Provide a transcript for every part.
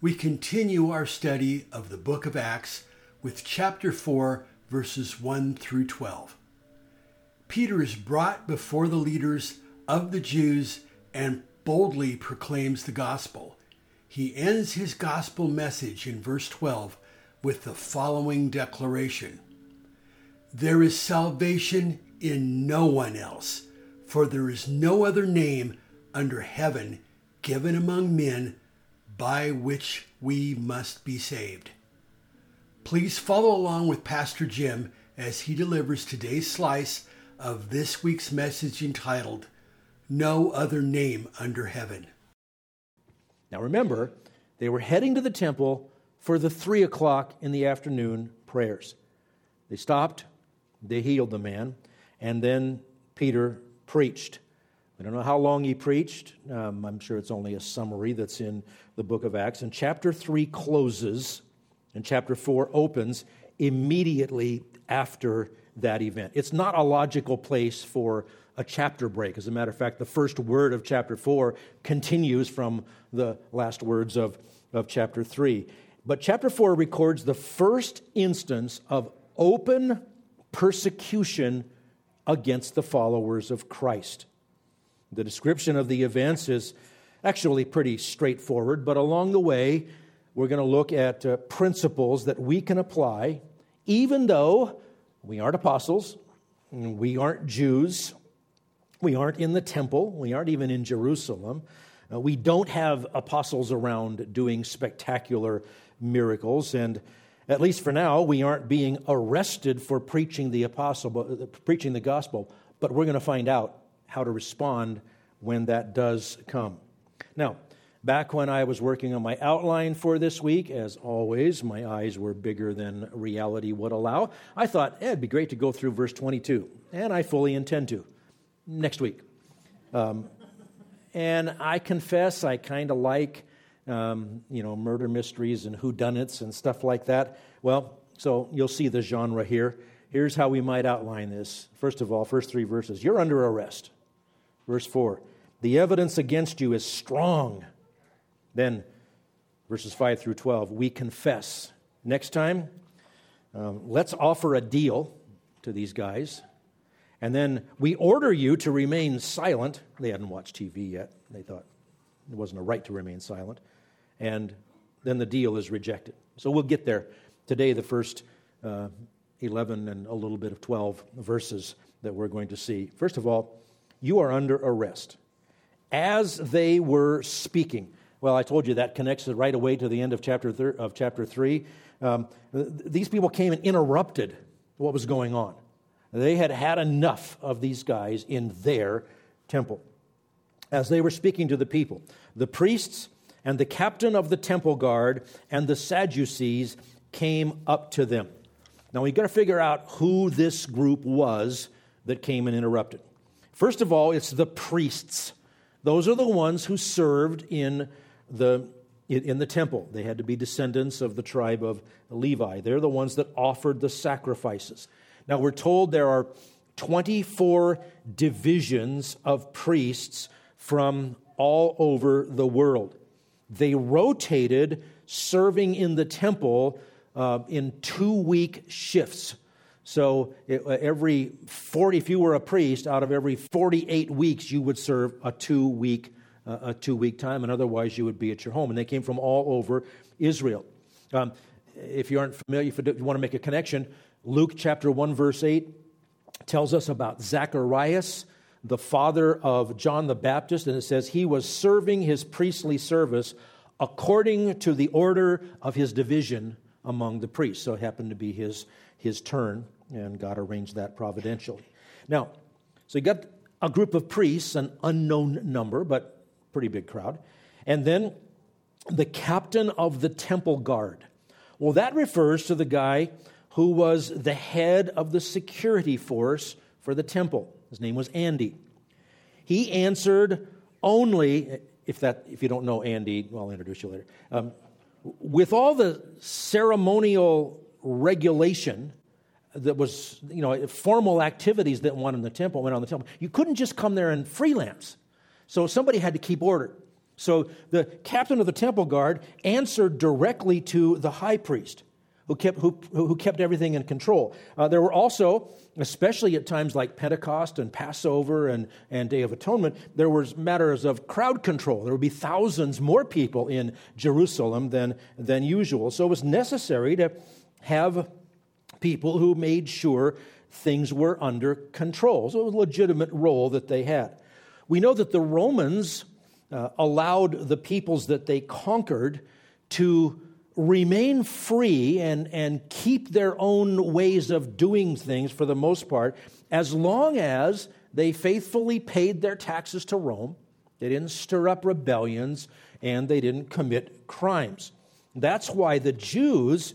we continue our study of the book of Acts with chapter 4, verses 1 through 12. Peter is brought before the leaders of the Jews and boldly proclaims the gospel. He ends his gospel message in verse 12 with the following declaration There is salvation in no one else, for there is no other name under heaven given among men by which we must be saved. Please follow along with Pastor Jim as he delivers today's slice of this week's message entitled, No Other Name Under Heaven. Now remember, they were heading to the temple for the three o'clock in the afternoon prayers. They stopped, they healed the man, and then Peter preached. I don't know how long he preached. Um, I'm sure it's only a summary that's in the book of Acts. And chapter 3 closes, and chapter 4 opens immediately after that event. It's not a logical place for a chapter break. As a matter of fact, the first word of chapter 4 continues from the last words of, of chapter 3. But chapter 4 records the first instance of open persecution against the followers of Christ. The description of the events is actually pretty straightforward, but along the way, we're going to look at uh, principles that we can apply, even though we aren't apostles, we aren't Jews, we aren't in the temple, we aren't even in Jerusalem. Uh, we don't have apostles around doing spectacular miracles, and at least for now, we aren't being arrested for preaching the apostle, uh, preaching the gospel. But we're going to find out how to respond when that does come. Now, back when I was working on my outline for this week, as always, my eyes were bigger than reality would allow. I thought eh, it'd be great to go through verse 22, and I fully intend to next week. Um, and I confess I kind of like, um, you know, murder mysteries and whodunits and stuff like that. Well, so you'll see the genre here. Here's how we might outline this. First of all, first three verses. You're under arrest. Verse 4 The evidence against you is strong. Then, verses 5 through 12, we confess. Next time, um, let's offer a deal to these guys. And then we order you to remain silent. They hadn't watched TV yet. They thought it wasn't a right to remain silent. And then the deal is rejected. So we'll get there today, the first uh, 11 and a little bit of 12 verses that we're going to see. First of all, you are under arrest. As they were speaking, well, I told you that connects right away to the end of chapter, thir- of chapter 3. Um, th- these people came and interrupted what was going on. They had had enough of these guys in their temple. As they were speaking to the people, the priests and the captain of the temple guard and the Sadducees came up to them. Now, we've got to figure out who this group was that came and interrupted. First of all, it's the priests. Those are the ones who served in the, in the temple. They had to be descendants of the tribe of Levi. They're the ones that offered the sacrifices. Now, we're told there are 24 divisions of priests from all over the world. They rotated serving in the temple uh, in two week shifts. So it, uh, every 40, if you were a priest, out of every 48 weeks, you would serve a two week uh, a two week time, and otherwise you would be at your home. And they came from all over Israel. Um, if you aren't familiar, if you want to make a connection, Luke chapter 1, verse 8 tells us about Zacharias, the father of John the Baptist, and it says he was serving his priestly service according to the order of his division among the priests. So it happened to be his, his turn and God arranged that providentially. Now, so you got a group of priests, an unknown number, but pretty big crowd. And then the captain of the temple guard. Well, that refers to the guy who was the head of the security force for the temple. His name was Andy. He answered only, if, that, if you don't know Andy, well, I'll introduce you later. Um, with all the ceremonial regulation that was, you know, formal activities that went in the temple, went on the temple, you couldn't just come there and freelance. So somebody had to keep order. So the captain of the temple guard answered directly to the high priest who kept, who, who kept everything in control. Uh, there were also, especially at times like Pentecost and Passover and, and Day of Atonement, there was matters of crowd control. There would be thousands more people in Jerusalem than, than usual. So it was necessary to have people who made sure things were under control. So it was a legitimate role that they had. We know that the Romans uh, allowed the peoples that they conquered to remain free and, and keep their own ways of doing things for the most part, as long as they faithfully paid their taxes to Rome, they didn't stir up rebellions, and they didn't commit crimes. That's why the Jews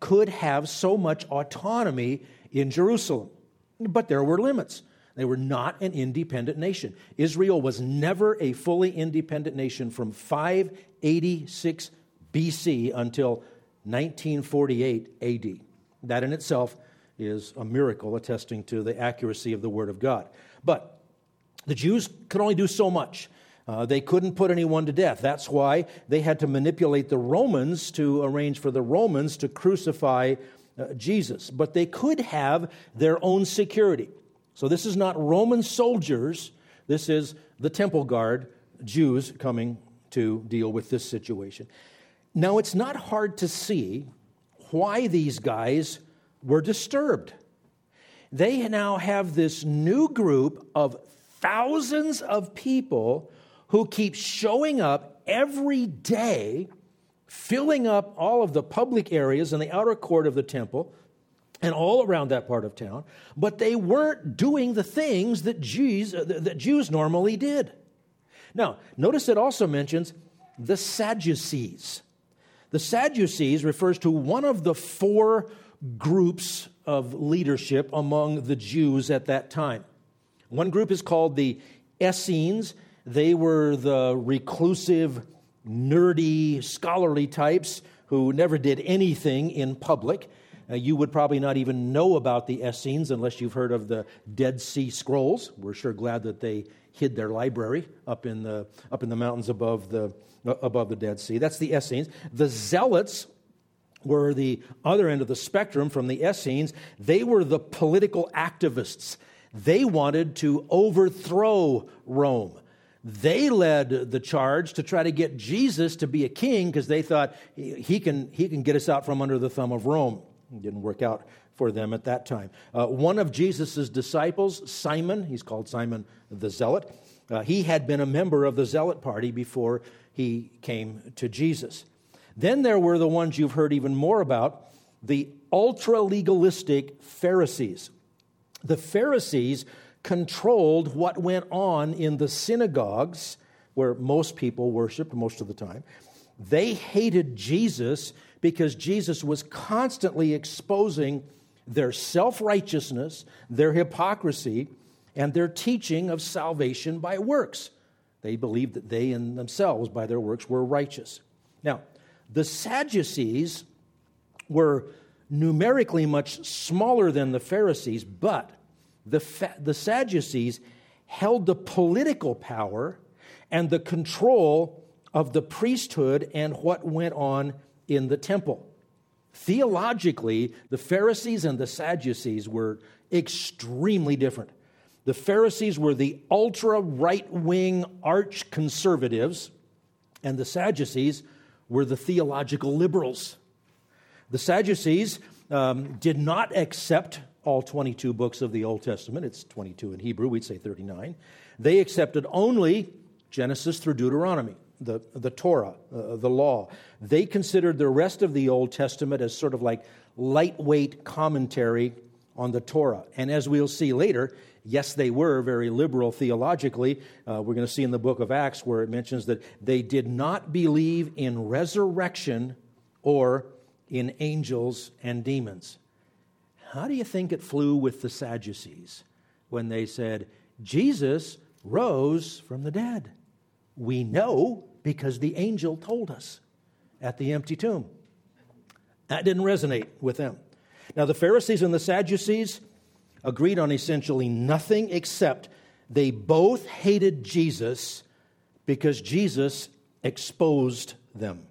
could have so much autonomy in Jerusalem. But there were limits. They were not an independent nation. Israel was never a fully independent nation from 586 BC until 1948 AD. That in itself is a miracle attesting to the accuracy of the Word of God. But the Jews could only do so much. Uh, they couldn't put anyone to death. That's why they had to manipulate the Romans to arrange for the Romans to crucify uh, Jesus. But they could have their own security. So this is not Roman soldiers, this is the temple guard, Jews coming to deal with this situation. Now, it's not hard to see why these guys were disturbed. They now have this new group of thousands of people who keep showing up every day, filling up all of the public areas in the outer court of the temple and all around that part of town, but they weren't doing the things that Jews, uh, that Jews normally did. Now, notice it also mentions the Sadducees. The Sadducees refers to one of the four groups of leadership among the Jews at that time. One group is called the Essenes. They were the reclusive, nerdy, scholarly types who never did anything in public. Uh, you would probably not even know about the Essenes unless you've heard of the Dead Sea Scrolls. We're sure glad that they hid their library up in the, up in the mountains above the, uh, above the Dead Sea. That's the Essenes. The Zealots were the other end of the spectrum from the Essenes. They were the political activists. They wanted to overthrow Rome. They led the charge to try to get Jesus to be a king because they thought he can, he can get us out from under the thumb of Rome. It didn't work out for them at that time. Uh, one of Jesus' disciples, Simon, he's called Simon the Zealot, uh, he had been a member of the Zealot party before he came to Jesus. Then there were the ones you've heard even more about the ultra legalistic Pharisees. The Pharisees controlled what went on in the synagogues where most people worshiped most of the time. They hated Jesus because Jesus was constantly exposing their self righteousness, their hypocrisy, and their teaching of salvation by works. They believed that they in themselves, by their works, were righteous. Now, the Sadducees were numerically much smaller than the Pharisees, but the, fa- the Sadducees held the political power and the control of the priesthood and what went on in the temple. Theologically, the Pharisees and the Sadducees were extremely different. The Pharisees were the ultra right wing arch conservatives, and the Sadducees were the theological liberals. The Sadducees um, did not accept all 22 books of the Old Testament. It's 22 in Hebrew, we'd say 39. They accepted only Genesis through Deuteronomy the, the Torah, uh, the law. They considered the rest of the Old Testament as sort of like lightweight commentary on the Torah. And as we'll see later, yes, they were very liberal theologically. Uh, we're going to see in the book of Acts where it mentions that they did not believe in resurrection or in angels and demons. How do you think it flew with the Sadducees when they said, Jesus rose from the dead? We know because the angel told us at the empty tomb. That didn't resonate with them. Now, the Pharisees and the Sadducees agreed on essentially nothing except they both hated Jesus because Jesus exposed them.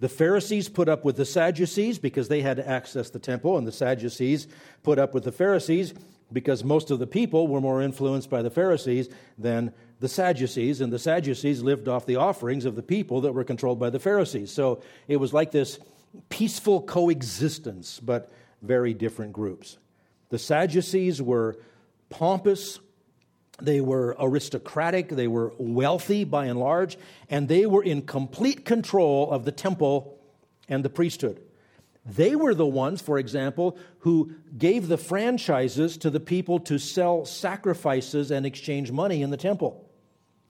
The Pharisees put up with the Sadducees because they had to access the temple, and the Sadducees put up with the Pharisees because most of the people were more influenced by the Pharisees than the Sadducees, and the Sadducees lived off the offerings of the people that were controlled by the Pharisees. So it was like this peaceful coexistence, but very different groups. The Sadducees were pompous, they were aristocratic, they were wealthy by and large, and they were in complete control of the temple and the priesthood. They were the ones, for example, who gave the franchises to the people to sell sacrifices and exchange money in the temple.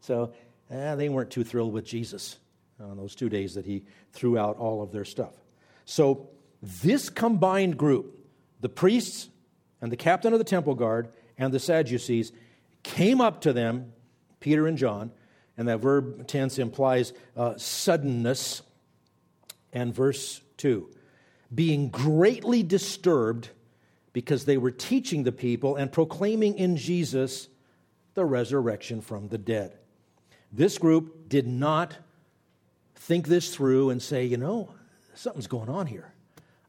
So eh, they weren't too thrilled with Jesus on those two days that he threw out all of their stuff. So this combined group, the priests and the captain of the temple guard and the Sadducees, came up to them, Peter and John, and that verb tense implies uh, suddenness. And verse 2 being greatly disturbed because they were teaching the people and proclaiming in Jesus the resurrection from the dead. This group did not think this through and say, you know, something's going on here.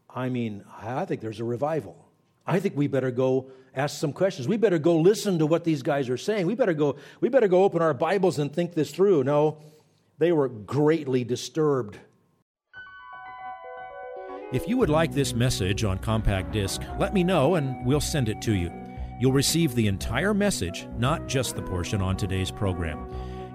I mean, I think there's a revival. I think we better go ask some questions. We better go listen to what these guys are saying. We better go, we better go open our Bibles and think this through. No, they were greatly disturbed. If you would like this message on compact disc, let me know and we'll send it to you. You'll receive the entire message, not just the portion on today's program.